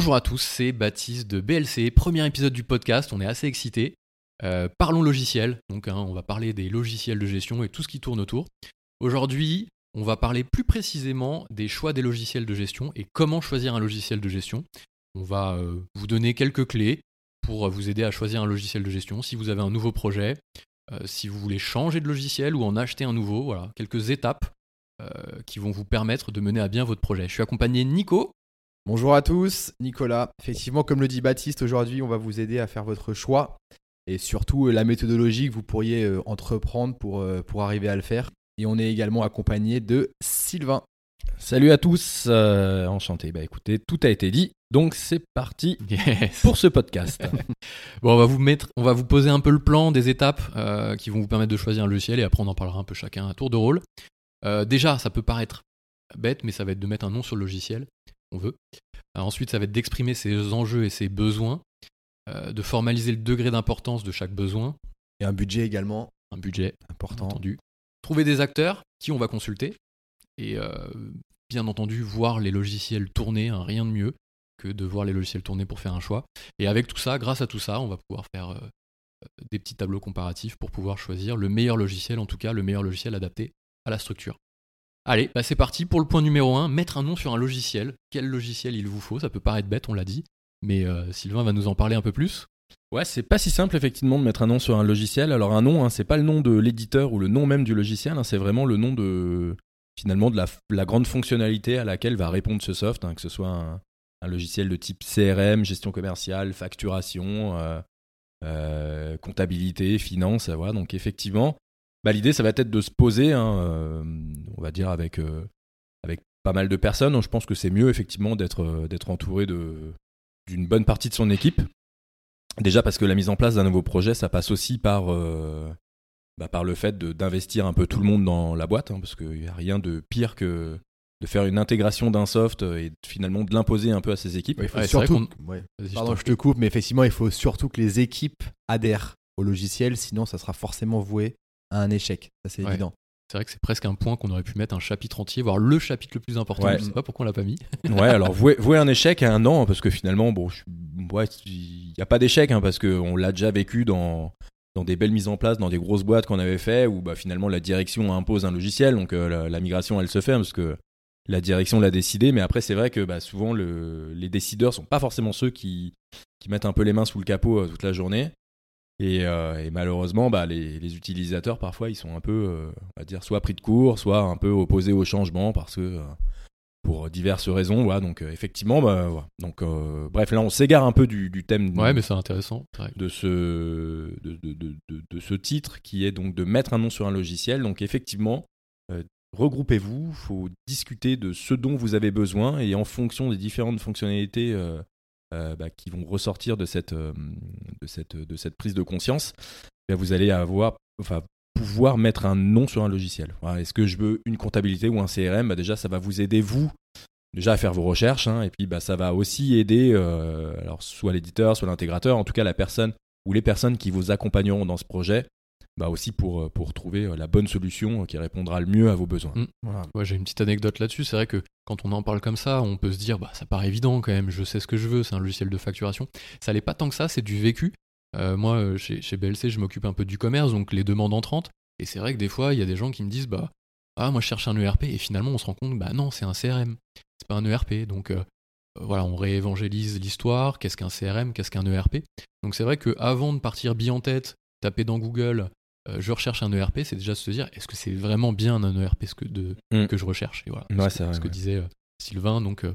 Bonjour à tous, c'est Baptiste de BLC, premier épisode du podcast, on est assez excités. Euh, parlons logiciel, donc hein, on va parler des logiciels de gestion et tout ce qui tourne autour. Aujourd'hui, on va parler plus précisément des choix des logiciels de gestion et comment choisir un logiciel de gestion. On va euh, vous donner quelques clés pour vous aider à choisir un logiciel de gestion si vous avez un nouveau projet, euh, si vous voulez changer de logiciel ou en acheter un nouveau. Voilà, quelques étapes qui vont vous permettre de mener à bien votre projet. Je suis accompagné Nico. Bonjour à tous, Nicolas. Effectivement, comme le dit Baptiste, aujourd'hui, on va vous aider à faire votre choix et surtout euh, la méthodologie que vous pourriez euh, entreprendre pour, euh, pour arriver à le faire. Et on est également accompagné de Sylvain. Salut à tous, enchanté. Bah écoutez, tout a été dit, donc c'est parti pour ce podcast. bon, on va vous mettre, on va vous poser un peu le plan des étapes qui vont vous permettre de choisir un logiciel et après on en parlera un peu chacun à tour de rôle. déjà, ça peut paraître bête, mais ça va être de mettre un nom sur le logiciel on veut. ensuite, ça va être d'exprimer ses enjeux et ses besoins, euh, de formaliser le degré d'importance de chaque besoin. Et un budget également. Un budget important. Entendu. Trouver des acteurs qui on va consulter. Et euh, bien entendu, voir les logiciels tourner, hein, rien de mieux que de voir les logiciels tourner pour faire un choix. Et avec tout ça, grâce à tout ça, on va pouvoir faire euh, des petits tableaux comparatifs pour pouvoir choisir le meilleur logiciel, en tout cas le meilleur logiciel adapté à la structure. Allez, bah c'est parti pour le point numéro 1, mettre un nom sur un logiciel. Quel logiciel il vous faut? Ça peut paraître bête, on l'a dit, mais euh, Sylvain va nous en parler un peu plus. Ouais, c'est pas si simple effectivement de mettre un nom sur un logiciel. Alors un nom, hein, c'est pas le nom de l'éditeur ou le nom même du logiciel, hein, c'est vraiment le nom de finalement de la, grande fonctionnalité à laquelle va répondre ce soft, hein, que ce soit un, logiciel de type CRM, gestion commerciale, facturation, euh, euh, comptabilité, finance. Voilà. Donc effectivement, bah, l'idée, ça va être de se poser, hein, euh, on va dire, avec, euh, avec pas mal de personnes. Je pense que c'est mieux, effectivement, d'être euh, d'être entouré d'une bonne partie de son équipe. Déjà parce que la mise en place d'un nouveau projet, ça passe aussi par, bah, par le fait d'investir un peu tout le monde dans la boîte, hein, parce qu'il n'y a rien de pire que de faire une intégration d'un soft et finalement de l'imposer un peu à ses équipes. surtout, Pardon, je te coupe, mais effectivement, il faut surtout que les équipes adhèrent au logiciel, sinon ça sera forcément voué à un échec. Ça, c'est évident. C'est vrai que c'est presque un point qu'on aurait pu mettre un chapitre entier, voire le chapitre le plus important. Je sais pas pourquoi on l'a pas mis. ouais, alors vouer, un échec à un an, parce que finalement, bon, il n'y a pas d'échec, hein, parce qu'on l'a déjà vécu dans, dans des belles mises en place, dans des grosses boîtes qu'on avait fait, où bah, finalement la direction impose un logiciel, donc euh, la, migration elle se fait, parce que la direction l'a décidé, mais après c'est vrai que bah, souvent le, les décideurs sont pas forcément ceux qui, qui mettent un peu les mains sous le capot euh, toute la journée. Euh, et, malheureusement, bah, les, utilisateurs, parfois, ils sont un peu, euh, on va dire, soit pris de court, soit un peu opposés au changement parce que, euh, pour diverses raisons, voilà. Donc, effectivement, bah, voilà. Donc, bref, là, on s'égare un peu du, thème. Ouais, mais c'est intéressant. De ce, de, de, de, ce titre qui est donc de mettre un nom sur un logiciel. Donc, effectivement, regroupez-vous, il faut discuter de ce dont vous avez besoin et en fonction des différentes fonctionnalités euh, bah, qui vont ressortir de cette, euh, prise de conscience, bah, vous allez avoir, pouvoir mettre un nom sur un logiciel. Est-ce que je veux une comptabilité ou un CRM bah, Déjà, ça va vous aider, vous, déjà à faire vos recherches, hein, et puis ça va aussi aider, euh, alors, soit l'éditeur, soit l'intégrateur, en tout cas la personne ou les personnes qui vous accompagneront dans ce projet, bah aussi pour, euh, pour trouver euh, la bonne solution euh, qui répondra le mieux à vos besoins. Mm. J'ai une petite anecdote là-dessus. C'est vrai que quand on en parle comme ça, on peut se dire, bah, ça paraît évident quand même, je sais ce que je veux, c'est un logiciel de facturation. Ça n'est pas tant que ça, c'est du vécu. moi, chez, chez, BLC, je m'occupe un peu du commerce, donc les demandes entrantes. Et c'est vrai que des fois, il y a des gens qui me disent, bah, ah, moi je cherche un ERP, et finalement on se rend compte, bah non, c'est un CRM, c'est pas un ERP. Donc voilà, on réévangélise l'histoire, qu'est-ce qu'un CRM, qu'est-ce qu'un ERP. Donc c'est vrai qu'avant de partir bien en tête, taper dans Google euh, je recherche un ERP, c'est déjà se dire est-ce que c'est vraiment bien un ERP ce que, de, mm. que je recherche Et voilà, c'est ce que disait euh, Sylvain, donc euh,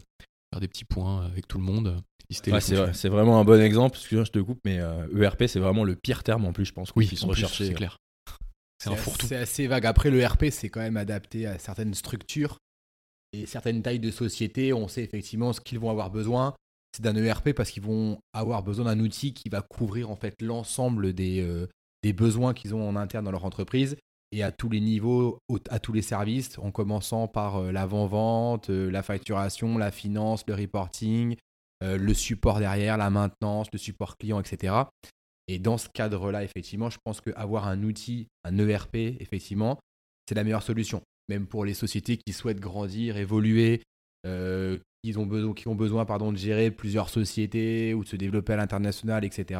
faire des petits points avec tout le monde. c'est vraiment un bon exemple, excuse-moi, je te coupe, mais ERP, e c'est vraiment le pire terme en plus, je pense, oui, sont recherchés. C'est clair. C'est un fourre-tout. C'est assez vague. Après, l'ERP, c'est quand même adapté à certaines structures et certaines tailles de société. On sait effectivement ce qu'ils vont avoir besoin. C'est d'un ERP parce qu'ils vont avoir besoin d'un outil qui va couvrir en fait l'ensemble des, des besoins qu'ils ont en interne dans leur entreprise et à tous les niveaux, à tous les services, en commençant par euh, l'avant-vente, euh, la facturation, la finance, le reporting, euh, le support derrière, la maintenance, le support client, etc. Et dans ce cadre-là, effectivement, je pense qu'avoir un outil, un ERP, effectivement, c'est la meilleure solution. Même pour les sociétés qui souhaitent grandir, évoluer, qui ont besoin, qui ont besoin pardon, de gérer plusieurs sociétés ou de se développer à l'international, etc.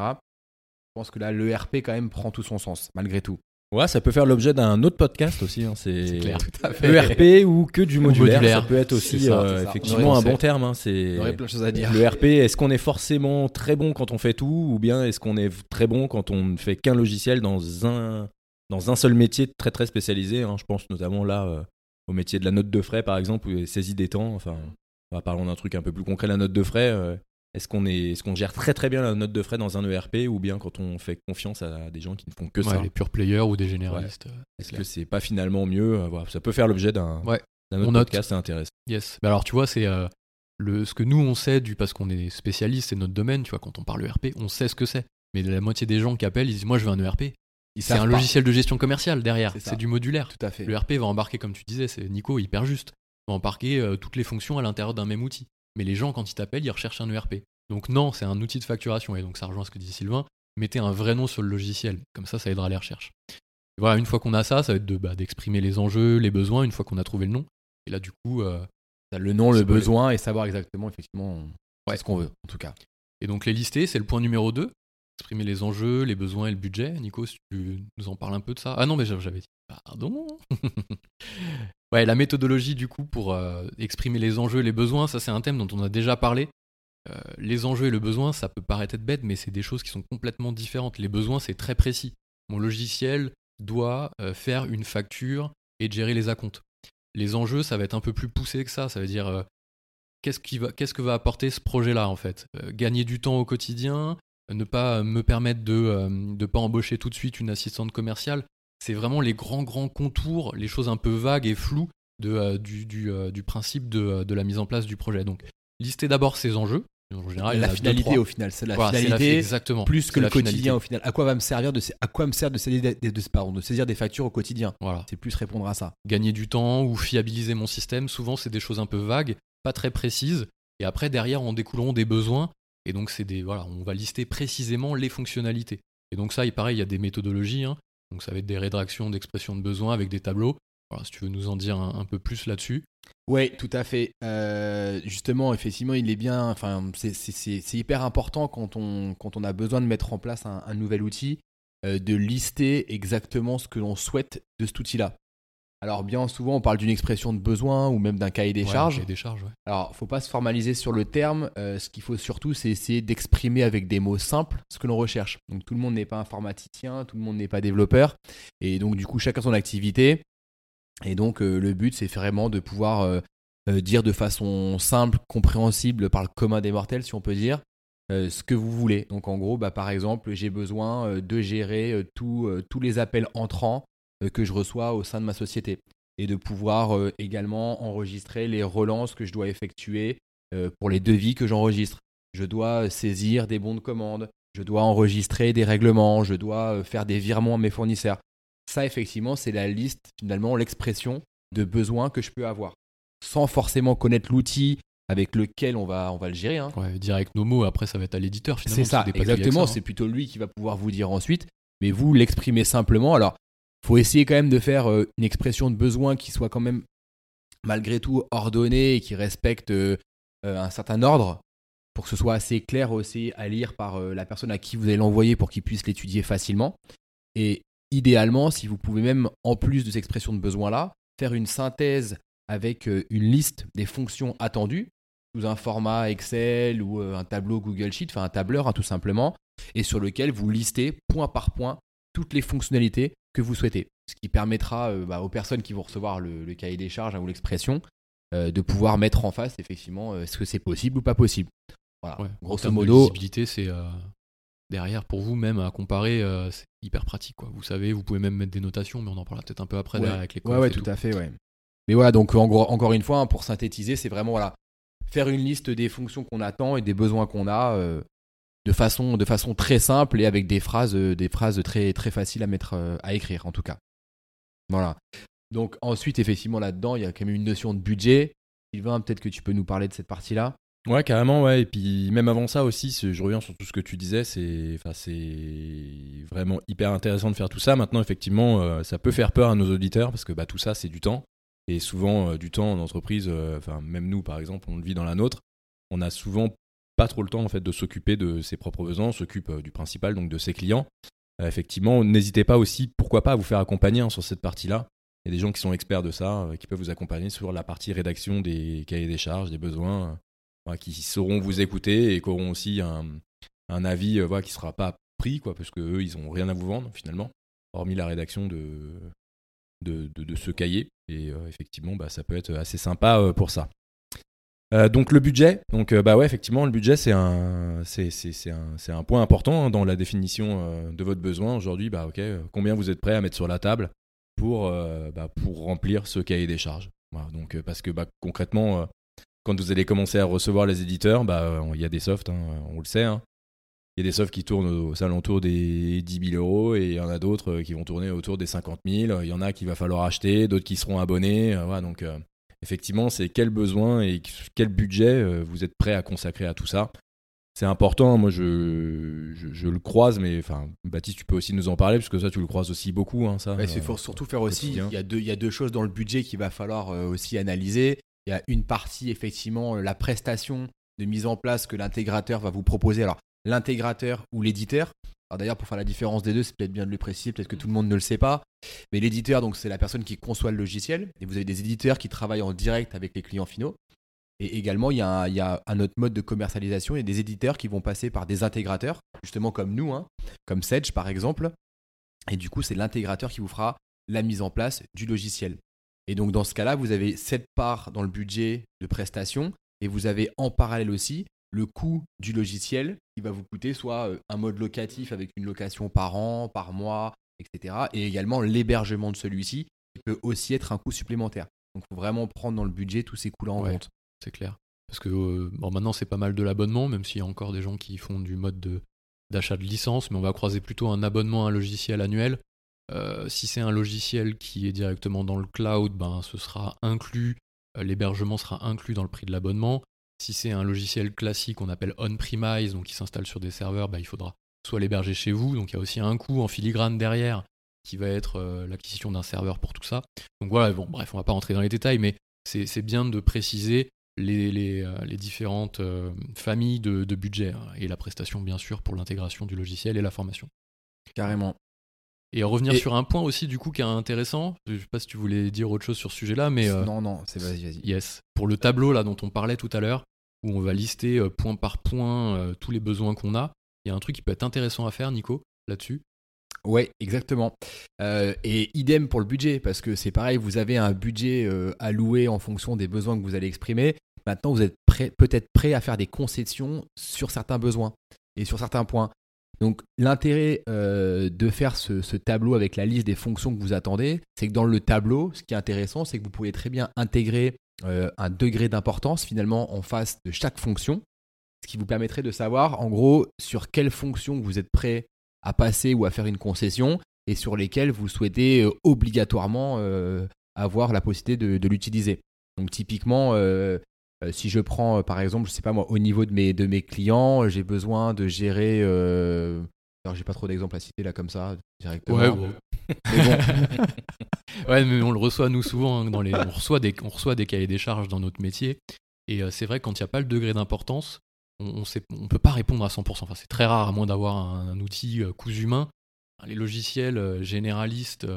Je pense que là, l'ERP quand même prend tout son sens, malgré tout. Ouais, ça peut faire l'objet d'un autre podcast aussi. Hein, c'est clair, tout à fait. ERP ou que du modulaire, ça peut être aussi euh, effectivement un bon terme. Hein, c'est. plein de choses à dire. L'ERP, est-ce qu'on est forcément très bon quand on fait tout, ou bien est-ce qu'on est très bon quand on ne fait qu'un logiciel dans un dans un seul métier très très spécialisé hein, Je pense notamment là euh, au métier de la note de frais par exemple, ou saisie des temps. Enfin, parler d'un truc un peu plus concret, la note de frais. Euh, est-ce qu'on est, est qu'on gère très très bien la note de frais dans un ERP ou bien quand on fait confiance à des gens qui ne font que ça? Les pure players ou des généralistes. Euh, est-ce que c'est pas finalement mieux voilà, Ça peut faire l'objet d'un ouais. autre podcast, c'est intéressant. Yes. Bah alors tu vois, c'est euh, le, ce que nous on sait du parce qu'on est spécialiste, c'est notre domaine. Tu vois, quand on parle ERP, on sait ce que c'est. Mais la moitié des gens qui appellent, ils disent moi je veux un ERP. C'est un logiciel de gestion commerciale derrière. C'est du modulaire. Tout à fait. L'ERP va embarquer, comme tu disais, c'est Nico hyper juste. Va embarquer euh, toutes les fonctions à l'intérieur d'un même outil. Mais les gens, quand ils t'appellent, ils recherchent un ERP. Donc non, c'est un outil de facturation, et donc ça rejoint ce que dit Sylvain, mettez un vrai nom sur le logiciel, comme ça ça aidera les recherches. voilà, une fois qu'on a ça, ça va être de, bah, d'exprimer les enjeux, les besoins, une fois qu'on a trouvé le nom. Et là du coup... Euh, le nom, le besoin, et savoir exactement effectivement ce qu'on veut, en tout cas. Et donc les lister, c'est le point numéro 2. Exprimer les enjeux, les besoins et le budget. Nico, si tu nous en parles un peu de ça. Ah non, mais j'avais dit, pardon. ouais, la méthodologie du coup pour euh, exprimer les enjeux et les besoins, ça c'est un thème dont on a déjà parlé. Euh, les enjeux et le besoin, ça peut paraître être bête, mais c'est des choses qui sont complètement différentes. Les besoins, c'est très précis. Mon logiciel doit euh, faire une facture et gérer les acomptes. Les enjeux, ça va être un peu plus poussé que ça. Ça veut dire euh, qu'est-ce, que va apporter ce projet-là en fait? Gagner du temps au quotidien, ne pas me permettre de ne pas embaucher tout de suite une assistante commerciale. C'est vraiment les grands grands contours, les choses un peu vagues et floues du, principe de, de, la mise en place du projet. Donc, lister d'abord ces enjeux, en général, la finalité au final, c'est la finalité exactement. plus que le quotidien au final. À quoi va me servir de à quoi me sert de saisir des, de, pardon, de saisir des factures au quotidien? Voilà. C'est plus répondre à ça. Gagner du temps ou fiabiliser mon système, souvent c'est des choses un peu vagues, pas très précises. Et après derrière, on découleront des besoins. Et donc c'est des voilà, on va lister précisément les fonctionnalités. Et donc ça, il pareil, il y a des méthodologies. Hein. Donc ça va être des rédactions d'expression de besoins avec des tableaux. Voilà, si tu veux nous en dire un peu plus là-dessus. Oui, tout à fait. Euh, justement, effectivement, il est bien. Enfin, c'est hyper important quand on, quand on a besoin de mettre en place un, nouvel outil, euh, de lister exactement ce que l'on souhaite de cet outil-là. Alors, bien souvent, on parle d'une expression de besoin ou même d'un cahier des charges. des charges ouais. Alors, faut pas se formaliser sur le terme. Euh, ce qu'il faut surtout, c'est essayer d'exprimer avec des mots simples ce que l'on recherche. Donc, tout le monde n'est pas informaticien, tout le monde n'est pas développeur. Et donc, du coup, chacun son activité. Et donc euh, le but c'est vraiment de pouvoir euh, euh, dire de façon simple, compréhensible par le commun des mortels si on peut dire, ce que vous voulez. Donc en gros, bah, par exemple, j'ai besoin de gérer tous les appels entrants que je reçois au sein de ma société et de pouvoir également enregistrer les relances que je dois effectuer pour les devis que j'enregistre. Je dois saisir des bons de commande, je dois enregistrer des règlements, je dois faire des virements à mes fournisseurs. Ça, effectivement, c'est la liste, finalement, l'expression de besoins que je peux avoir. Sans forcément connaître l'outil avec lequel on va, on va le gérer. Hein. Ouais, dire avec nos mots, après, ça va être à l'éditeur, finalement. C'est ça, exactement. Hein. C'est plutôt lui qui va pouvoir vous dire ensuite. Mais vous l'exprimez simplement. Alors, faut essayer quand même de faire euh, une expression de besoin qui soit quand même, malgré tout, ordonnée et qui respecte euh, euh, un certain ordre pour que ce soit assez clair aussi à lire par la personne à qui vous allez l'envoyer pour qu'il puisse l'étudier facilement. Et idéalement, si vous pouvez même, en plus de cette expression de besoin-là, faire une synthèse avec une liste des fonctions attendues sous un format Excel ou un tableau Google Sheet, enfin un tableur hein, tout simplement, et sur lequel vous listez point par point toutes les fonctionnalités que vous souhaitez. Ce qui permettra euh, bah, aux personnes qui vont recevoir le, cahier des charges hein, ou l'expression de pouvoir mettre en face effectivement est-ce que c'est possible ou pas possible. Voilà. Grosso modo. visibilité, c'est derrière pour vous même à comparer euh, c'est hyper pratique quoi vous savez vous pouvez même mettre des notations mais on en parlera peut-être un peu après avec les ouais, ouais tout, à fait ouais mais voilà donc encore une fois hein, pour synthétiser c'est vraiment voilà faire une liste des fonctions qu'on attend et des besoins qu'on a euh, de façon de façon très simple et avec des phrases euh, des phrases très très faciles à mettre à écrire en tout cas voilà donc ensuite effectivement là-dedans il y a quand même une notion de budget Sylvain peut-être que tu peux nous parler de cette partie là Ouais, carrément, ouais. Et puis même avant ça aussi, je reviens sur tout ce que tu disais, c'est, vraiment hyper intéressant de faire tout ça. Maintenant, effectivement, euh, ça peut faire peur à nos auditeurs parce que bah, tout ça, c'est du temps. Et souvent, du temps en entreprise, même nous, par exemple, on le vit dans la nôtre, on a souvent pas trop le temps en fait de s'occuper de ses propres besoins, s'occupe du principal, donc de ses clients. effectivement, n'hésitez pas aussi, pourquoi pas, à vous faire accompagner hein, sur cette partie-là. Il y a des gens qui sont experts de ça, qui peuvent vous accompagner sur la partie rédaction des cahiers des charges, des besoins, qui sauront vous écouter et qui auront aussi un, avis voilà, qui ne sera pas pris, quoi, parce qu'eux, ils n'ont rien à vous vendre finalement, hormis la rédaction de, ce cahier. Et euh, effectivement, bah, ça peut être assez sympa euh, pour ça. Euh, donc le budget, donc bah ouais effectivement le budget c'est un c'est, un, un, point important hein, dans la définition de votre besoin aujourd'hui. Bah ok combien vous êtes prêt à mettre sur la table pour bah, pour remplir ce cahier des charges? donc parce que bah, concrètement quand vous allez commencer à recevoir les éditeurs, bah il y a des softs, hein, on le sait, hein, il y a des softs qui tournent aux alentours des 10 000 euros et il y en a d'autres euh, qui vont tourner autour des 50 000. Il y en a qu'il va falloir acheter, d'autres qui seront abonnés. Euh, voilà, donc, euh, effectivement, c'est quel besoin et quel budget vous êtes prêt à consacrer à tout ça. C'est important, moi je, je, le croise, mais enfin, Baptiste, tu peux aussi nous en parler, parce que ça, tu le croises aussi beaucoup. Hein, ça, il faut surtout faire aussi, il y, a deux, il y a deux choses dans le budget qu'il va falloir aussi analyser. Il y a une partie, effectivement, la prestation de mise en place que l'intégrateur va vous proposer. Alors, l'intégrateur ou l'éditeur. Alors d'ailleurs, pour faire la différence des deux, c'est peut-être bien de le préciser, peut-être que tout le monde ne le sait pas. Mais l'éditeur, donc c'est la personne qui conçoit le logiciel. Et vous avez des éditeurs qui travaillent en direct avec les clients finaux. Et également, il y, a un, autre mode de commercialisation. Il y a des éditeurs qui vont passer par des intégrateurs, justement comme nous, hein, comme Sedge par exemple. Et du coup, c'est l'intégrateur qui vous fera la mise en place du logiciel. Et donc, dans ce cas-là, vous avez cette part dans le budget de prestation et vous avez en parallèle aussi le coût du logiciel qui va vous coûter soit euh, un mode locatif avec une location par an, par mois, etc. Et également l'hébergement de celui-ci qui peut aussi être un coût supplémentaire. Donc il faut vraiment prendre dans le budget tous ces coûts-là en compte. C'est clair. Parce que euh, bon, maintenant c'est pas mal de l'abonnement, même s'il y a encore des gens qui font du mode de, d'achat de licence, mais on va croiser plutôt un abonnement à un logiciel annuel. Euh, si c'est un logiciel qui est directement dans le cloud, ben, ce sera inclus, l'hébergement sera inclus dans le prix de l'abonnement. Si c'est un logiciel classique qu'on appelle on-premise, donc qui s'installe sur des serveurs, bah, il faudra soit l'héberger chez vous, donc il y a aussi un coût en filigrane derrière qui va être euh, l'acquisition d'un serveur pour tout ça. Donc voilà, bon, bref, on va pas rentrer dans les détails, mais c'est bien de préciser les, euh, différentes euh, familles de, de budget hein, et la prestation, bien sûr, pour l'intégration du logiciel et la formation. Carrément. Et revenir sur un point aussi, du coup, qui est intéressant. Je sais pas si tu voulais dire autre chose sur ce sujet-là, mais. Euh, non, non, c'est vas-y, vas-y. Yes. Pour le tableau là dont on parlait tout à l'heure, où on va lister euh, point par point euh, tous les besoins qu'on a, il y a un truc qui peut être intéressant à faire, Nico, là-dessus. Ouais, exactement. et idem pour le budget, parce que c'est pareil, vous avez un budget alloué en fonction des besoins que vous allez exprimer. Maintenant, vous êtes peut-être prêt à faire des concessions sur certains besoins et sur certains points. Donc l'intérêt euh, de faire ce, tableau avec la liste des fonctions que vous attendez, c'est que dans le tableau, ce qui est intéressant, c'est que vous pouvez très bien intégrer euh, un degré d'importance finalement en face de chaque fonction, ce qui vous permettrait de savoir en gros sur quelle fonction vous êtes prêt à passer ou à faire une concession et sur lesquelles vous souhaitez euh, obligatoirement avoir la possibilité de l'utiliser. Donc typiquement, si je prends, euh, par exemple, je sais pas moi, au niveau de mes, de mes clients, j'ai besoin de gérer. Euh... Alors, j'ai pas trop d'exemples à citer là comme ça directement. Ouais, bon. mais ouais, mais on le reçoit nous souvent hein, dans les, on reçoit des, on reçoit des cahiers des charges dans notre métier. Et euh, c'est vrai quand il n'y a pas le degré d'importance, on, on peut pas répondre à 100%. Enfin, c'est très rare à moins d'avoir un, outil cousu humain. Les logiciels généralistes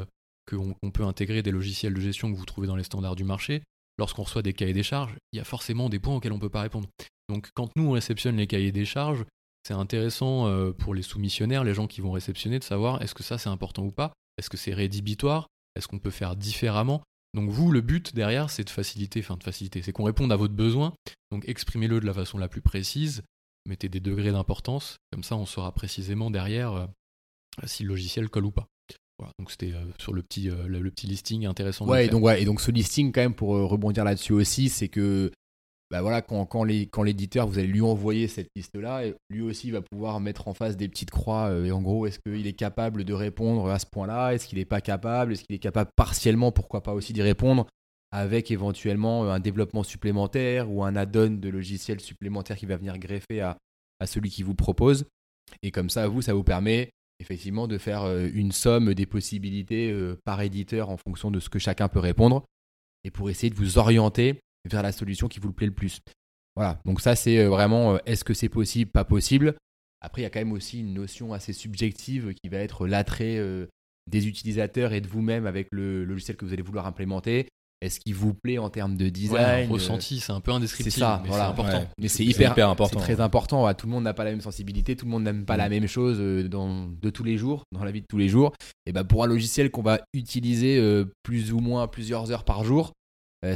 qu'on peut intégrer des logiciels de gestion que vous trouvez dans les standards du marché, lorsqu'on reçoit des cahiers des charges, il y a forcément des points auxquels on ne peut pas répondre. Donc quand nous on réceptionne les cahiers des charges, c'est intéressant euh, pour les soumissionnaires, les gens qui vont réceptionner, de savoir est-ce que ça c'est important ou pas, est-ce que c'est rédhibitoire, est-ce qu'on peut faire différemment? Donc vous, le but derrière, c'est de faciliter, enfin de faciliter, c'est qu'on réponde à votre besoin, donc exprimez-le de la façon la plus précise, mettez des degrés d'importance, comme ça on saura précisément derrière euh, si le logiciel colle ou pas donc c'était euh, sur le petit, euh, le, petit listing intéressant. Ouais, et donc, ouais, et donc ce listing, quand même, pour euh, rebondir là-dessus aussi, c'est que bah voilà, quand, quand, les, quand l'éditeur, vous allez lui envoyer cette liste-là, lui aussi va pouvoir mettre en face des petites croix. et en gros, est-ce qu'il est capable de répondre à ce point-là? Est-ce qu'il n'est pas capable? Est-ce qu'il est capable partiellement, pourquoi pas aussi d'y répondre avec éventuellement un développement supplémentaire ou un add-on de logiciel supplémentaire qui va venir greffer à, à celui qui vous propose? Et comme ça, vous, ça vous permet effectivement de faire euh, une somme des possibilités euh, par éditeur en fonction de ce que chacun peut répondre. et pour essayer de vous orienter vers la solution qui vous plaît le plus. Voilà, donc ça c'est vraiment est-ce que c'est possible, pas possible? Après, il y a quand même aussi une notion assez subjective qui va être l'attrait des utilisateurs et de vous-même avec le logiciel que vous allez vouloir implémenter. Est-ce qu'il vous plaît en termes de design Ressenti, c'est un peu indescriptible. C'est ça, mais c'est important. Mais c'est hyper, important. C'est très important. tout le monde n'a pas la même sensibilité, tout le monde n'aime pas la mm. même chose dans, de tous les jours, dans la vie de tous les jours. Et ben pour un logiciel qu'on va utiliser plus ou moins plusieurs heures par jour,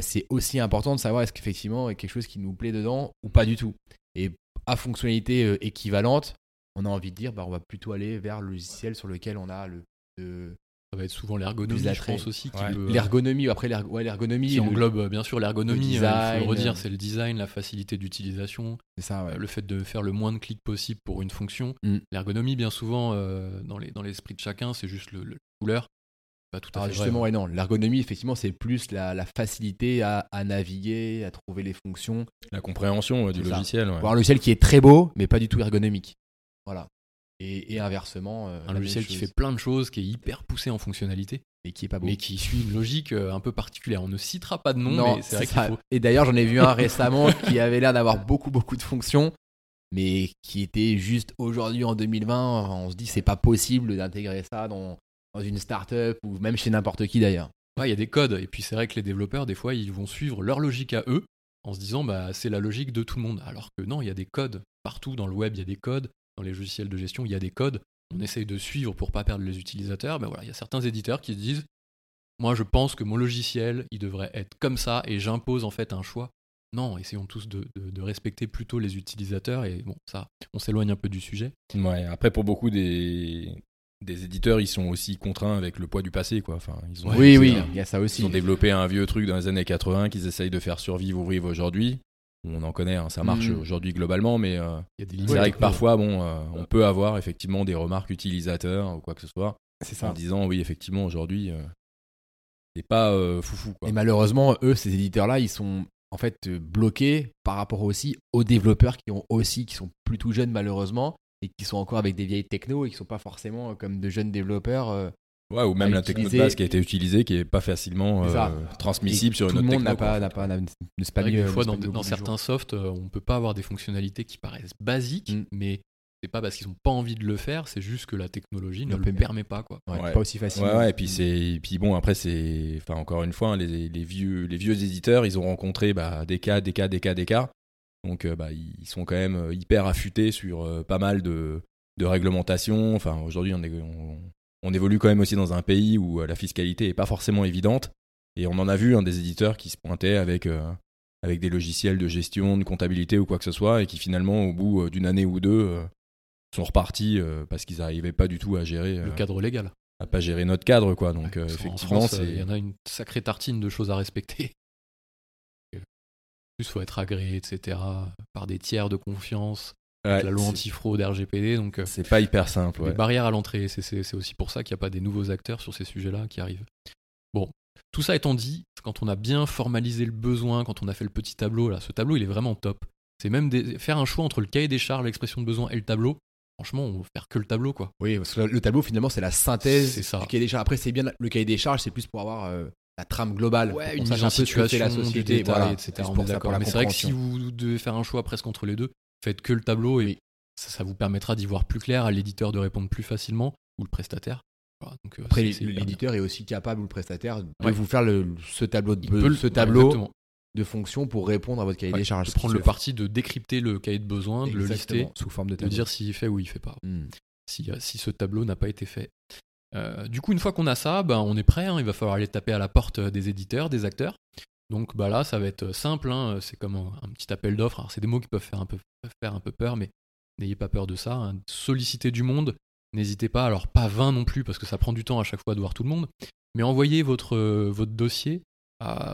c'est aussi important de savoir est-ce qu'effectivement il y a quelque chose qui nous plaît dedans ou pas du tout. Et à fonctionnalité équivalente, on a envie de dire bah, on va plutôt aller vers le logiciel sur lequel on a le ça va être souvent l'ergonomie, je pense aussi. L'ergonomie, après l'ergonomie. qui englobe euh, bien sûr l'ergonomie, il faut le redire, c'est le design, la facilité d'utilisation, ça, le fait de faire le moins de clics possible pour une fonction. Mm. L'ergonomie, bien souvent, euh, dans l'esprit les, de chacun, c'est juste le, couleur. Pas tout à fait justement, ouais, non. L'ergonomie, effectivement, c'est plus la, facilité à, naviguer, à trouver les fonctions. La compréhension du logiciel. Ouais. un logiciel qui est très beau, mais pas du tout ergonomique. Voilà. Et, inversement. Euh, un logiciel qui fait plein de choses, qui est hyper poussé en fonctionnalité. Mais qui est pas beau. Mais qui suit une logique euh, un peu particulière. On ne citera pas de nom, mais c'est vrai qu'il faut. Et d'ailleurs, j'en ai vu un récemment qui avait l'air d'avoir beaucoup, beaucoup de fonctions, mais qui était juste aujourd'hui en 2020. On se dit, c'est pas possible d'intégrer ça dans, dans une startup ou même chez n'importe qui d'ailleurs. Ouais, il y a des codes. Et puis c'est vrai que les développeurs, des fois, ils vont suivre leur logique à eux en se disant, bah, c'est la logique de tout le monde. Alors que non, il y a des codes. Partout dans le web, il y a des codes dans les logiciels de gestion, il y a des codes. On essaye de suivre pour pas perdre les utilisateurs. Ben voilà, il y a certains éditeurs qui se disent moi je pense que mon logiciel il devrait être comme ça et j'impose en fait un choix. Non, essayons tous de, respecter plutôt les utilisateurs et bon ça, on s'éloigne un peu du sujet. Ouais, après pour beaucoup des, des éditeurs, ils sont aussi contraints avec le poids du passé, quoi. Enfin, ils ont, oui, oui, il y a ça aussi. Ils ont développé un vieux truc dans les années 80 qu'ils essayent de faire survivre ou vivre aujourd'hui on en connaît, hein, ça marche mm. aujourd'hui globalement, mais euh, c'est vrai que parfois, bon, euh, on peut avoir effectivement des remarques utilisateurs ou quoi que ce soit, ça. en disant oui, effectivement, aujourd'hui, euh, c'est pas foufou. Et malheureusement, eux, ces éditeurs-là, ils sont en fait bloqués par rapport aussi aux développeurs qui ont aussi, qui sont plutôt jeunes malheureusement et qui sont encore avec des vieilles techno et qui sont pas forcément comme de jeunes développeurs Ouais, ou même la techno de base qui a été utilisée, qui est pas facilement euh, transmissible sur une autre techno. Tout le monde n'a pas, n'a pas, n'est pas Des fois, dans, certains softs, euh, on peut pas avoir des fonctionnalités qui paraissent basiques, mm. mais c'est pas parce qu'ils ont pas envie de le faire, c'est juste que la technologie ne le permet pas, quoi. Pas aussi facile. Ouais, et puis c'est, puis bon, après c'est, enfin encore une fois, hein, les, les, vieux, les vieux éditeurs, ils ont rencontré bah, des cas, des cas, des cas, des cas. Donc bah, ils sont quand même hyper affûtés sur pas mal de, de réglementations. Enfin, aujourd'hui, on, est, on, on évolue quand même aussi dans un pays où euh, la fiscalité est pas forcément évidente. Et on en a vu un des éditeurs qui se pointaient avec, euh, avec des logiciels de gestion, de comptabilité ou quoi que ce soit, et qui finalement, au bout euh, d'une année ou deux, sont repartis parce qu'ils n'arrivaient pas du tout à gérer. le cadre légal. À pas gérer notre cadre, quoi. Donc, effectivement, il y en a une sacrée tartine de choses à respecter. En plus, faut être agréé, etc., par des tiers de confiance la loi anti-fraude RGPD. Donc, euh, c'est pas hyper simple. Les barrières à l'entrée, c'est aussi pour ça qu'il n'y a pas des nouveaux acteurs sur ces sujets-là qui arrivent. Bon, tout ça étant dit, quand on a bien formalisé le besoin, quand on a fait le petit tableau, là, ce tableau, il est vraiment top. C'est même faire un choix entre le cahier des charges, l'expression de besoin et le tableau. Franchement, on va faire que le tableau, quoi. Oui, parce que le tableau, finalement, c'est la synthèse ça. du cahier des charges. Après, c'est bien le cahier des charges, c'est plus pour avoir euh, la trame globale. Ouais, une mise en situation, la société, etc. Mais c'est vrai que si vous devez faire un choix presque entre les deux, faites que le tableau et ça, vous permettra d'y voir plus clair, à l'éditeur de répondre plus facilement ou le prestataire. donc, euh, Après, l'éditeur est aussi capable ou le prestataire de vous faire le, ce tableau de ce tableau de fonctions pour répondre à votre cahier des charges. De prendre le parti de décrypter le cahier de besoin, de le lister sous forme de tableau. de dire s'il fait ou il fait pas. Hmm. Si, euh, si, ce tableau n'a pas été fait. Euh, du coup, une fois qu'on a ça, ben, on est prêt. Hein. il va falloir aller taper à la porte des éditeurs, des acteurs. Donc bah là, ça va être simple. Hein. c'est comme un, petit appel d'offres. c'est des mots qui peuvent faire un peu, peur, mais N'ayez pas peur de ça. Hein. Sollicitez du monde. N'hésitez pas, alors pas 20 non plus, parce que ça prend du temps à chaque fois de voir tout le monde, mais envoyez votre, euh, dossier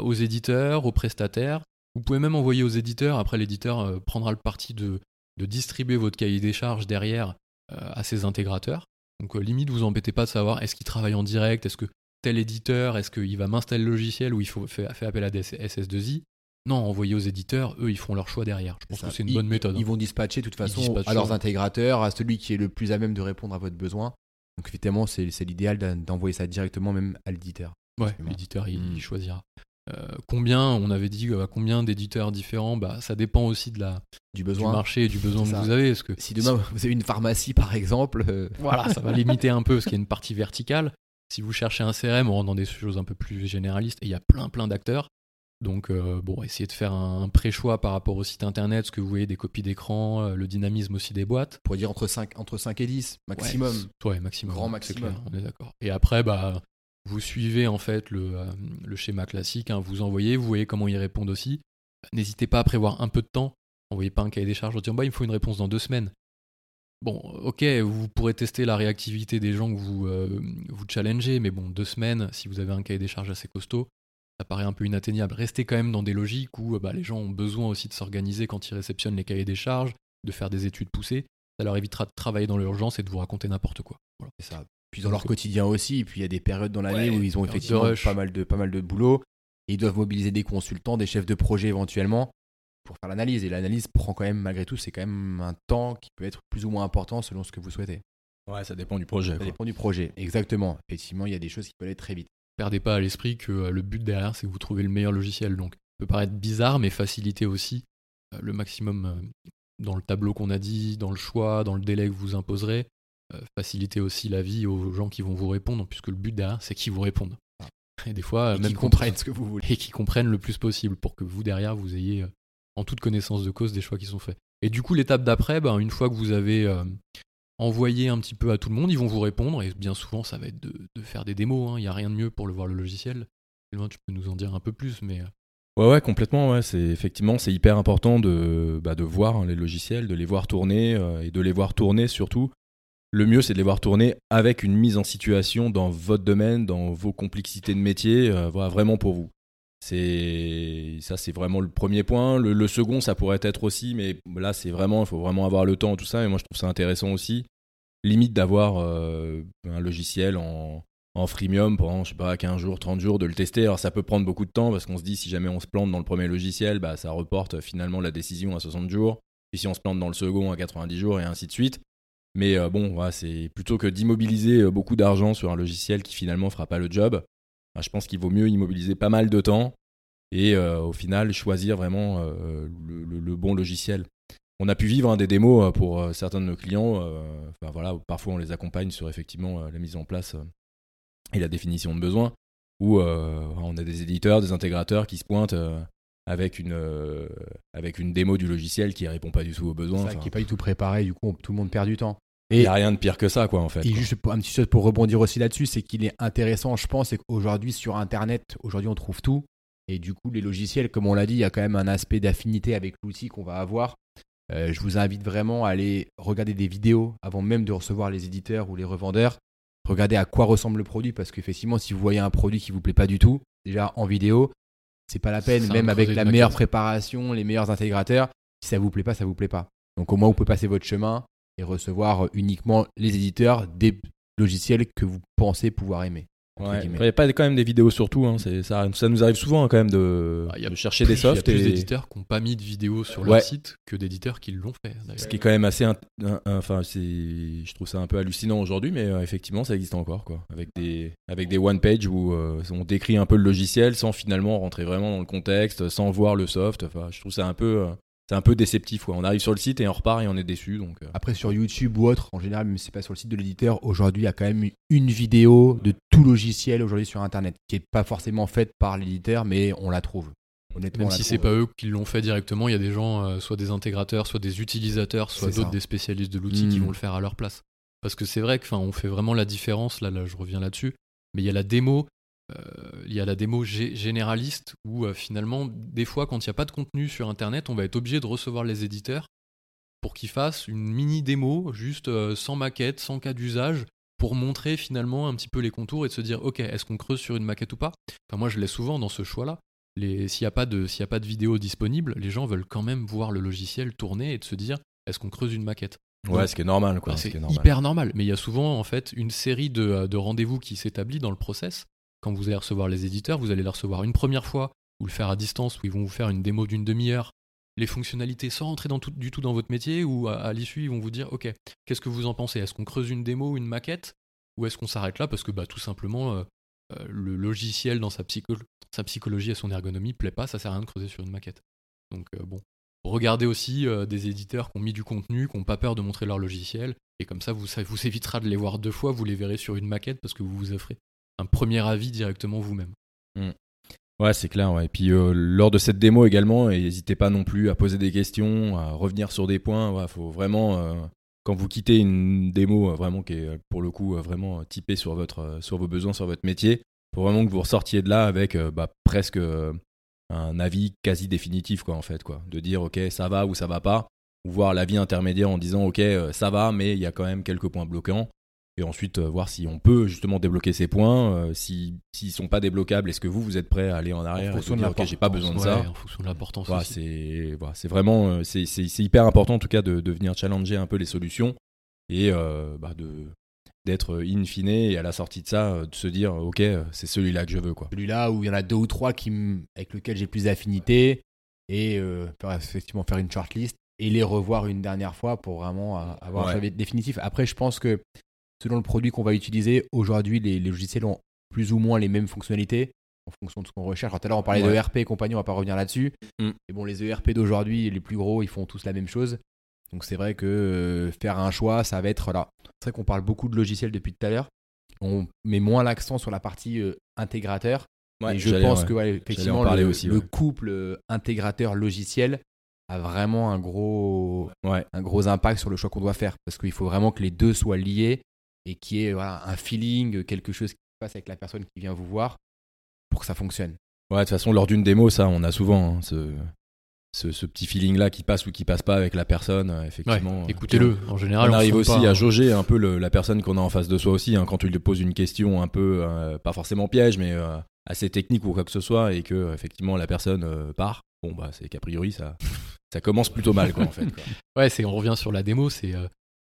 aux éditeurs, aux prestataires. Vous pouvez même envoyer aux éditeurs. Après, l'éditeur euh, prendra le parti de, distribuer votre cahier des charges derrière euh, à ses intégrateurs. Donc, limite, vous embêtez pas de savoir est-ce qu'il travaille en direct, est-ce que tel éditeur, est-ce qu'il va m'installer le logiciel ou il faut faire, appel à des SS2I. Non, envoyer aux éditeurs, eux, ils font leur choix derrière. Je pense que c'est une bonne méthode. Ils vont dispatcher de toute façon à leurs intégrateurs, à celui qui est le plus à même de répondre à votre besoin. Donc évidemment, c'est l'idéal d'envoyer ça directement même à l'éditeur. Ouais, l'éditeur, il, hmm. choisira. combien, on avait dit combien d'éditeurs différents, bah, ça dépend aussi de la, du, besoin. marché et du besoin que vous avez. que si demain vous avez une pharmacie par exemple, voilà, ça va limiter un peu parce qu'il y a une partie verticale. Si vous cherchez un CRM, on rentre dans des choses un peu plus généralistes et il y a plein plein d'acteurs. Donc euh, bon, essayez de faire un, pré-choix par rapport au site internet, ce que vous voyez, des copies d'écran, euh, le dynamisme aussi des boîtes. Pour dire entre 5, entre 5 et 10, maximum. Ouais, maximum. Grand maximum. on est d'accord. Et après, bah, vous suivez en fait le, euh, le schéma classique, hein, vous envoyez, vous voyez comment ils répondent aussi. N'hésitez pas à prévoir un peu de temps. Envoyez pas un cahier des charges en disant bah, il me faut une réponse dans deux semaines. Bon, ok, vous pourrez tester la réactivité des gens que vous, vous challengez, mais bon, deux semaines, si vous avez un cahier des charges assez costaud, ça paraît un peu inatteignable. Restez quand même dans des logiques où bah, les gens ont besoin aussi de s'organiser quand ils réceptionnent les cahiers des charges, de faire des études poussées. Ça leur évitera de travailler dans l'urgence et de vous raconter n'importe quoi. C'est ça. Puis dans leur quotidien aussi, et puis il y a des périodes dans l'année où ils ont effectivement pas mal, de, pas mal de boulot, et ils doivent mobiliser des consultants, des chefs de projet éventuellement, pour faire l'analyse. Et l'analyse prend quand même, malgré tout, c'est quand même un temps qui peut être plus ou moins important selon ce que vous souhaitez. Ouais, ça dépend du projet. Ça dépend du projet, exactement. Effectivement, il y a des choses qui peuvent aller très vite perdez pas à l'esprit que euh, le but derrière, c'est que vous trouvez le meilleur logiciel. Donc, ça peut paraître bizarre, mais faciliter aussi euh, le maximum euh, dans le tableau qu'on a dit, dans le choix, dans le délai que vous imposerez. faciliter aussi la vie aux gens qui vont vous répondre, puisque le but derrière, c'est qu'ils vous répondent. Et des fois, même qu'ils comprennent ce que vous voulez. Et qu'ils comprennent le plus possible pour que vous, derrière, vous ayez en toute connaissance de cause des choix qui sont faits. Et du coup, l'étape d'après, ben, une fois que vous avez envoyer un petit peu à tout le monde, ils vont vous répondre, et bien souvent ça va être de, faire des démos, hein. il n'y a rien de mieux pour le voir le logiciel. Tu peux nous en dire un peu plus, mais... Euh. Ouais, ouais, complètement. Ouais. C'est effectivement, c'est hyper important de, bah, de voir hein, les logiciels, de les voir tourner euh, et de les voir tourner surtout. Le mieux, c'est de les voir tourner avec une mise en situation dans votre domaine, dans vos complexités de métier, euh, voilà, vraiment pour vous. C'est ça, c'est vraiment le premier point. Le, second, ça pourrait être aussi, mais là, c'est vraiment, il faut vraiment avoir le temps, tout ça. Et moi, je trouve ça intéressant aussi. Limite d'avoir euh, un logiciel en, en freemium pendant, je sais pas, 15 jours, 30 jours, de le tester. Alors, ça peut prendre beaucoup de temps parce qu'on se dit, si jamais on se plante dans le premier logiciel, bah, ça reporte finalement la décision à 60 jours. Puis si on se plante dans le second à 90 jours et ainsi de suite. Mais euh, bon, c'est plutôt que d'immobiliser euh, beaucoup d'argent sur un logiciel qui finalement fera pas le job, je pense qu'il vaut mieux immobiliser pas mal de temps et euh, au final choisir vraiment euh, le, bon logiciel. On a pu vivre hein, des démos euh, pour certains de nos clients. voilà, parfois on les accompagne sur effectivement la mise en place et la définition de besoins, où on a des éditeurs, des intégrateurs qui se pointent avec une, avec une démo du logiciel qui répond pas du tout aux besoins. qui n'est pas du tout préparé, du coup tout le monde perd du temps. Il n'y a rien de pire que ça, quoi, en fait. Et juste un petit chose pour rebondir aussi là-dessus, c'est qu'il est intéressant, je pense, c'est qu'aujourd'hui, sur Internet, aujourd'hui, on trouve tout. Et du coup, les logiciels, comme on l'a dit, il y a quand même un aspect d'affinité avec l'outil qu'on va avoir. Euh, je vous invite vraiment à aller regarder des vidéos avant même de recevoir les éditeurs ou les revendeurs. Regardez à quoi ressemble le produit, parce qu'effectivement, si vous voyez un produit qui vous plaît pas du tout, déjà en vidéo, c'est pas la peine, même avec la meilleure préparation, les meilleurs intégrateurs. Si ça vous plaît pas, ça vous plaît pas. Donc au moins, vous pouvez passer votre chemin et recevoir uniquement les éditeurs des logiciels que vous pensez pouvoir aimer. il n'y a pas quand même des vidéos sur tout. Hein, ça, ça, nous arrive souvent hein, quand même de, bah, chercher des softs. Il y a plus d'éditeurs qui n'ont pas mis de vidéos sur leur site que d'éditeurs qui l'ont fait. Ce qui est quand même assez. enfin, je trouve ça un peu hallucinant aujourd'hui, mais euh, effectivement, ça existe encore. Quoi, avec des, avec des one-page où euh, on décrit un peu le logiciel sans finalement rentrer vraiment dans le contexte, sans voir le soft. Enfin, je trouve ça un peu. Euh, c'est un peu déceptif. On arrive sur le site et on repart et on est déçu. Donc, euh. Après, sur YouTube ou autre, en général, même si c'est pas sur le site de l'éditeur, aujourd'hui, il y a quand même une vidéo de tout logiciel aujourd'hui sur Internet qui n'est pas forcément faite par l'éditeur, mais on la trouve. Honnêtement, même si c'est pas eux qui l'ont fait directement, il y a des gens, euh, soit des intégrateurs, soit des utilisateurs, soit d'autres des spécialistes de l'outil qui hmm. vont le faire à leur place. Parce que c'est vrai qu'on fait vraiment la différence, là, là je reviens là-dessus, mais il y a la démo il y a la démo généraliste où euh, finalement, des fois, quand il n'y a pas de contenu sur Internet, on va être obligé de recevoir les éditeurs pour qu'ils fassent une mini démo, juste euh, sans maquette, sans cas d'usage, pour montrer finalement un petit peu les contours et de se dire, ok, est-ce qu'on creuse sur une maquette ou pas? Enfin, moi, je l'ai souvent dans ce choix-là. S'il n'y a, pas de, a pas de vidéo disponible, les gens veulent quand même voir le logiciel tourner et de se dire, est-ce qu'on creuse une maquette? Ouais, ce qui est normal, quoi. C'est hyper normal. Mais il y a souvent, en fait, une série de, de rendez-vous qui s'établit dans le process quand vous allez recevoir les éditeurs, vous allez les recevoir une première fois ou le faire à distance où ils vont vous faire une démo d'une demi-heure, les fonctionnalités sans rentrer du tout dans votre métier ou à, l'issue ils vont vous dire ok qu'est-ce que vous en pensez? Est-ce qu'on creuse une démo, une maquette? Ou est-ce qu'on s'arrête là parce que bah tout simplement euh, le logiciel dans sa, psychologie et son ergonomie plaît pas, ça sert à rien de creuser sur une maquette. Donc bon, regardez aussi des éditeurs qui ont mis du contenu, qui n'ont pas peur de montrer leur logiciel, et comme ça, vous, ça de les voir deux fois, vous les verrez sur une maquette parce que vous vous offrez un premier avis directement vous-même. Mmh. Ouais, c'est clair. Ouais. Et puis euh, lors de cette démo également, n'hésitez pas non plus à poser des questions, à revenir sur des points. Il faut vraiment, euh, quand vous quittez une démo euh, vraiment qui est pour le coup vraiment typée sur, vos besoins, sur votre métier, faut vraiment que vous ressortiez de là avec bah, presque un avis quasi définitif, quoi, en fait. Quoi. De dire, OK, ça va ou ça va pas. Ou voir l'avis intermédiaire en disant, OK, ça va, mais il y a quand même quelques points bloquants et ensuite euh, voir si on peut justement débloquer ces points. Euh, s'ils ne sont pas débloquables, est-ce que vous, vous êtes prêt à aller en arrière en et dire, ok, j'ai pas besoin de ça En fonction de l'importance C'est voilà, vraiment, euh, c'est hyper important en tout cas de, de, venir challenger un peu les solutions et bah, de d'être in fine et à la sortie de ça, de se dire, ok, c'est celui-là que je veux. Celui-là où il y en a deux ou trois qui avec lesquels j'ai plus d'affinité et effectivement faire une shortlist et les revoir une dernière fois pour vraiment avoir un définitif. Après, je pense que selon le produit qu'on va utiliser, aujourd'hui, les, logiciels ont plus ou moins les mêmes fonctionnalités en fonction de ce qu'on recherche. tout à l'heure, on parlait de ERP et compagnie, on va pas revenir là-dessus. Mm. Et bon, les ERP d'aujourd'hui, les plus gros, ils font tous la même chose. Donc c'est vrai que euh, faire un choix, ça va être là. C'est vrai qu'on parle beaucoup de logiciels depuis tout à l'heure. On met moins l'accent sur la partie euh, intégrateur. et je pense que effectivement, le, aussi, le couple euh, intégrateur-logiciel a vraiment un gros, un gros impact sur le choix qu'on doit faire. Parce qu'il faut vraiment que les deux soient liés et qui est un feeling, quelque chose qui se passe avec la personne qui vient vous voir pour que ça fonctionne. Ouais, de toute façon, lors d'une démo, ça, on a souvent hein, ce, ce, petit feeling-là qui passe ou qui passe pas avec la personne, euh, effectivement. Écoutez-le, en général. On, arrive aussi à jauger un peu la personne qu'on a en face de soi aussi, hein, quand tu lui poses une question un peu, euh, pas forcément piège, mais euh, assez technique ou quoi que ce soit, et que effectivement la personne part. Bon, bah, c'est qu'a priori, ça, ça commence plutôt mal, quoi, en fait. Ouais, c'est, on revient sur la démo, c'est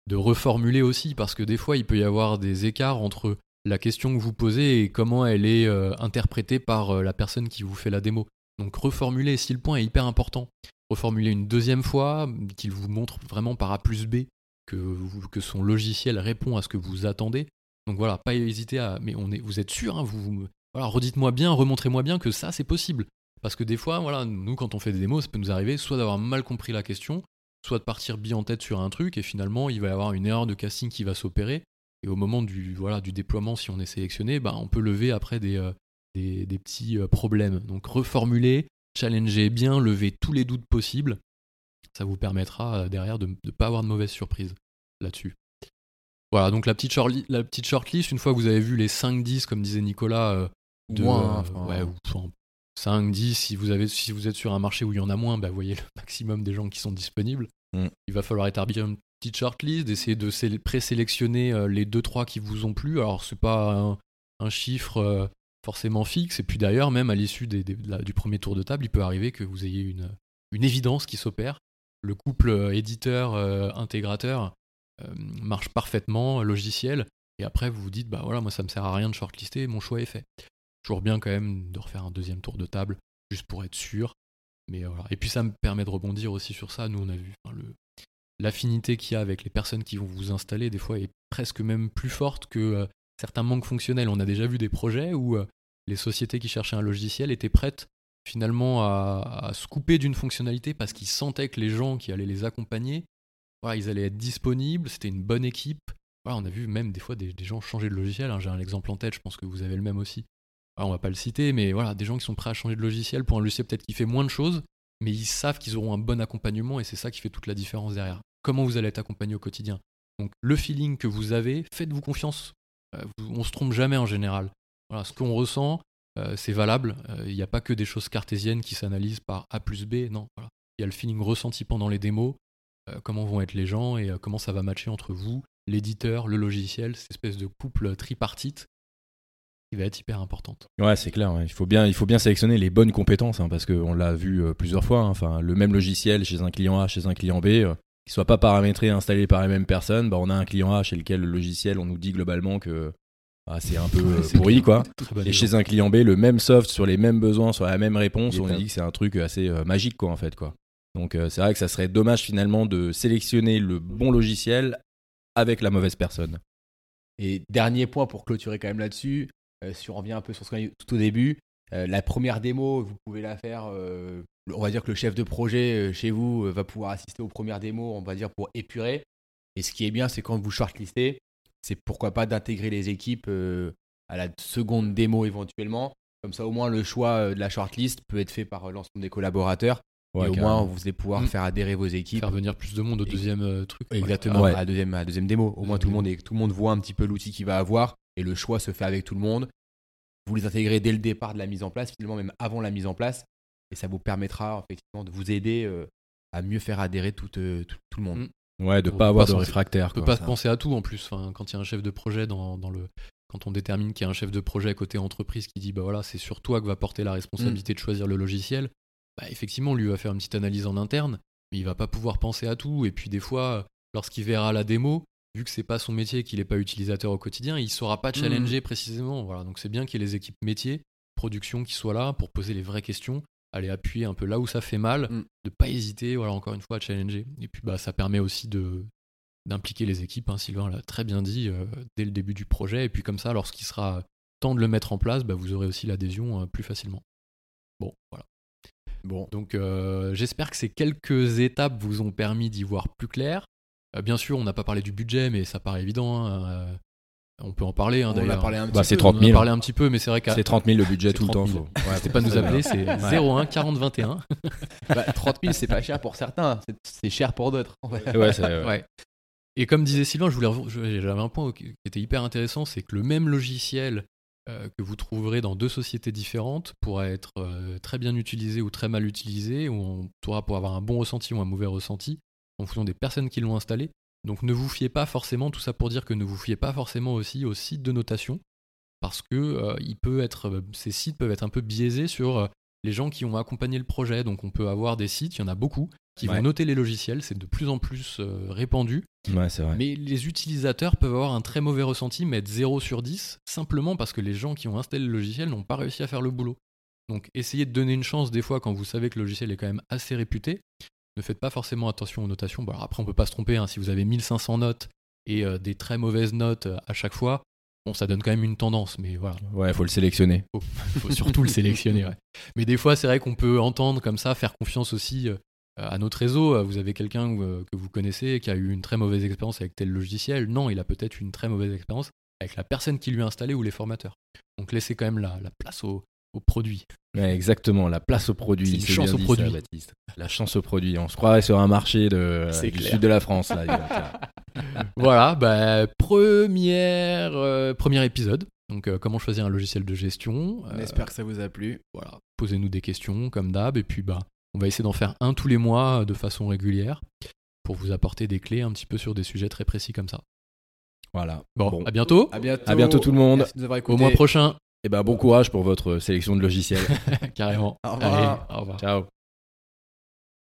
de reformuler aussi, parce que des fois, il peut y avoir des écarts entre la question que vous posez et comment elle est euh, interprétée par euh, la personne qui vous fait la démo. Donc reformuler, si le point est hyper important, reformuler une deuxième fois, qu'il vous montre vraiment par A plus B que, que son logiciel répond à ce que vous attendez. Donc voilà, pas hésiter à... Mais on vous êtes sûr, hein, vous, voilà, redites-moi bien, remontrez-moi bien que ça, c'est possible. Parce que des fois, voilà, nous, quand on fait des démos, ça peut nous arriver soit d'avoir mal compris la question, soit de partir bien en tête sur un truc et finalement il va y avoir une erreur de casting qui va s'opérer et au moment du, voilà, du déploiement si on est sélectionné, bah, on peut lever après des, euh, des, petits euh, problèmes. Donc reformuler, challenger bien, lever tous les doutes possibles, ça vous permettra euh, derrière de ne pas avoir de mauvaises surprises là-dessus. Voilà, donc la petite, shortlist, la petite shortlist, une fois que vous avez vu les 5-10, comme disait Nicolas, de, 5, 10, si vous, avez, si vous êtes sur un marché où il y en a moins, bah, vous voyez le maximum des gens qui sont disponibles. Mm. Il va falloir établir une petite shortlist, d'essayer de présélectionner euh, les 2-3 qui vous ont plu. Alors, c'est pas un, chiffre euh, forcément fixe. Et puis d'ailleurs, même à l'issue du premier tour de table, il peut arriver que vous ayez une, une évidence qui s'opère. Le couple euh, éditeur-intégrateur marche parfaitement, logiciel. Et après, vous vous dites, bah voilà, moi ça me sert à rien de shortlister, mon choix est fait. Toujours bien quand même de refaire un deuxième tour de table, juste pour être sûr. Mais voilà. Et puis ça me permet de rebondir aussi sur ça. Nous, on a vu le, l'affinité qu'il y a avec les personnes qui vont vous installer, des fois, est presque même plus forte que euh, certains manques fonctionnels. On a déjà vu des projets où euh, les sociétés qui cherchaient un logiciel étaient prêtes finalement à, se couper d'une fonctionnalité parce qu'ils sentaient que les gens qui allaient les accompagner, voilà, ils allaient être disponibles, c'était une bonne équipe. Voilà, on a vu même des fois des, gens changer de logiciel. Hein. J'ai un exemple en tête, je pense que vous avez le même aussi. Ah, on va pas le citer, mais voilà, des gens qui sont prêts à changer de logiciel pour un logiciel peut-être qui fait moins de choses, mais ils savent qu'ils auront un bon accompagnement et c'est ça qui fait toute la différence derrière. Comment vous allez être accompagné au quotidien? Donc le feeling que vous avez, faites-vous confiance. Euh, on se trompe jamais en général. Voilà, ce qu'on ressent, euh, c'est valable. Euh, il n'y a pas que des choses cartésiennes qui s'analysent par A plus B. Non, Il y a le feeling ressenti pendant les démos, comment vont être les gens et comment ça va matcher entre vous, l'éditeur, le logiciel, cette espèce de couple tripartite va être hyper importante. Ouais, c'est clair. Il, faut bien, il faut bien sélectionner les bonnes compétences hein, parce qu'on l'a vu euh, plusieurs fois. Hein. Enfin, le même logiciel chez un client A, chez un client B, euh, qui soit pas paramétré, installé par les mêmes personnes, bah, on a un client A chez lequel le logiciel, on nous dit globalement que bah, c'est un peu euh, pourri, quoi. Et chez un client B, le même soft sur les mêmes besoins, sur la même réponse, on nous dit que c'est un truc assez magique, quoi, en fait, quoi. Donc c'est vrai que ça serait dommage finalement de sélectionner le bon logiciel avec la mauvaise personne. Et dernier point pour clôturer quand même là-dessus, si on revient un peu sur ce qu'on a dit tout au début, la première démo, vous pouvez la faire. on va dire que le chef de projet chez vous va pouvoir assister aux premières démos, on va dire pour épurer. Et ce qui est bien, c'est quand vous shortlistez, c'est pourquoi pas d'intégrer les équipes à la seconde démo éventuellement. Comme ça, au moins, le choix de la shortlist peut être fait par l'ensemble des collaborateurs et au moins, vous allez pouvoir mm. faire adhérer vos équipes. Faire venir plus de monde au deuxième euh, truc. Exactement, à, la deuxième, à deuxième démo. Au moins, tout le, monde tout le monde voit un petit peu l'outil qu'il va avoir et le choix se fait avec tout le monde. Vous les intégrez dès le départ de la mise en place, finalement même avant la mise en place. Et ça vous permettra effectivement de vous aider euh, à mieux faire adhérer tout, euh, tout, le monde. Mm. Ouais, de ne pas avoir de réfractaire. On peut pas penser à tout en plus. Enfin, quand il y a un chef de projet dans, dans le, quand on détermine qu'il y a un chef de projet côté entreprise qui dit bah voilà c'est sur toi que va porter la responsabilité mm. de choisir le logiciel bah, effectivement, lui va faire une petite analyse en interne, mais il va pas pouvoir penser à tout. Et puis des fois, lorsqu'il verra la démo, vu que c'est pas son métier, qu'il n'est pas utilisateur au quotidien, il saura pas challenger mmh. précisément. Voilà, donc c'est bien qu'il y ait les équipes métiers, production qui soient là pour poser les vraies questions, aller appuyer un peu là où ça fait mal, mmh. de pas hésiter, voilà, encore une fois, à challenger. Et puis bah ça permet aussi de d'impliquer les équipes, hein, Sylvain l'a très bien dit euh, dès le début du projet, et puis comme ça, lorsqu'il sera temps de le mettre en place, bah, vous aurez aussi l'adhésion euh, plus facilement. Bon, voilà. Bon, donc euh, j'espère que ces quelques étapes vous ont permis d'y voir plus clair. Euh, bien sûr, on n'a pas parlé du budget, mais ça paraît évident. Hein, euh, on peut en parler hein, d'ailleurs. Bah, c'est 30 000. On a parlé un petit peu, mais c'est vrai que C'est 30 000 le budget tout le temps. Faut... Ouais, pas nous appeler, c'est 01 40 21. bah, 30 000, c'est pas cher pour certains, c'est cher pour d'autres. ouais, ouais. Et comme disait Sylvain, je voulais, j'avais un point qui était hyper intéressant, c'est que le même logiciel euh, que vous trouverez dans deux sociétés différentes pourra être euh, très bien utilisé ou très mal utilisé, ou on pourra pour avoir un bon ressenti ou un mauvais ressenti en fonction des personnes qui l'ont installé. Donc ne vous fiez pas forcément, tout ça pour dire que ne vous fiez pas forcément aussi aux sites de notation, parce que euh, il peut être, ces sites peuvent être un peu biaisés sur les gens qui ont accompagné le projet. Donc on peut avoir des sites, il y en a beaucoup, qui vont noter les logiciels, c'est de plus en plus euh, répandu. Ouais, c'est vrai. Mais les utilisateurs peuvent avoir un très mauvais ressenti, mettre 0 sur 10, simplement parce que les gens qui ont installé le logiciel n'ont pas réussi à faire le boulot. Donc essayez de donner une chance des fois quand vous savez que le logiciel est quand même assez réputé. Ne faites pas forcément attention aux notations. Bon, après, on peut pas se tromper. Hein. Si vous avez 1500 notes et euh, des très mauvaises notes euh, à chaque fois, bon, ça donne quand même une tendance. Mais voilà. Ouais, faut le sélectionner. Faut, faut surtout le sélectionner. Ouais. Mais des fois, c'est vrai qu'on peut entendre comme ça, faire confiance aussi euh, à notre réseau, vous avez quelqu'un que vous connaissez qui a eu une très mauvaise expérience avec tel logiciel. Non, il a peut-être une très mauvaise expérience avec la personne qui lui a installé ou les formateurs. Donc laissez quand même la, place au, produit. exactement, la place au produit. une chance au produit. Baptiste. La chance au produit. On se croirait sur un marché de, du sud de la France. Là, voilà, bah, première, premier épisode. Donc, comment choisir un logiciel de gestion. On espère que ça vous a plu. Voilà, posez-nous des questions comme d'hab. Et puis, bah, on va essayer d'en faire un tous les mois euh, de façon régulière pour vous apporter des clés un petit peu sur des sujets très précis comme ça. Voilà. Bon, à bientôt. À bientôt. À bientôt tout le monde. Au mois prochain. Et eh ben bon courage pour votre sélection de logiciels. Carrément. Au revoir. au revoir. Ciao.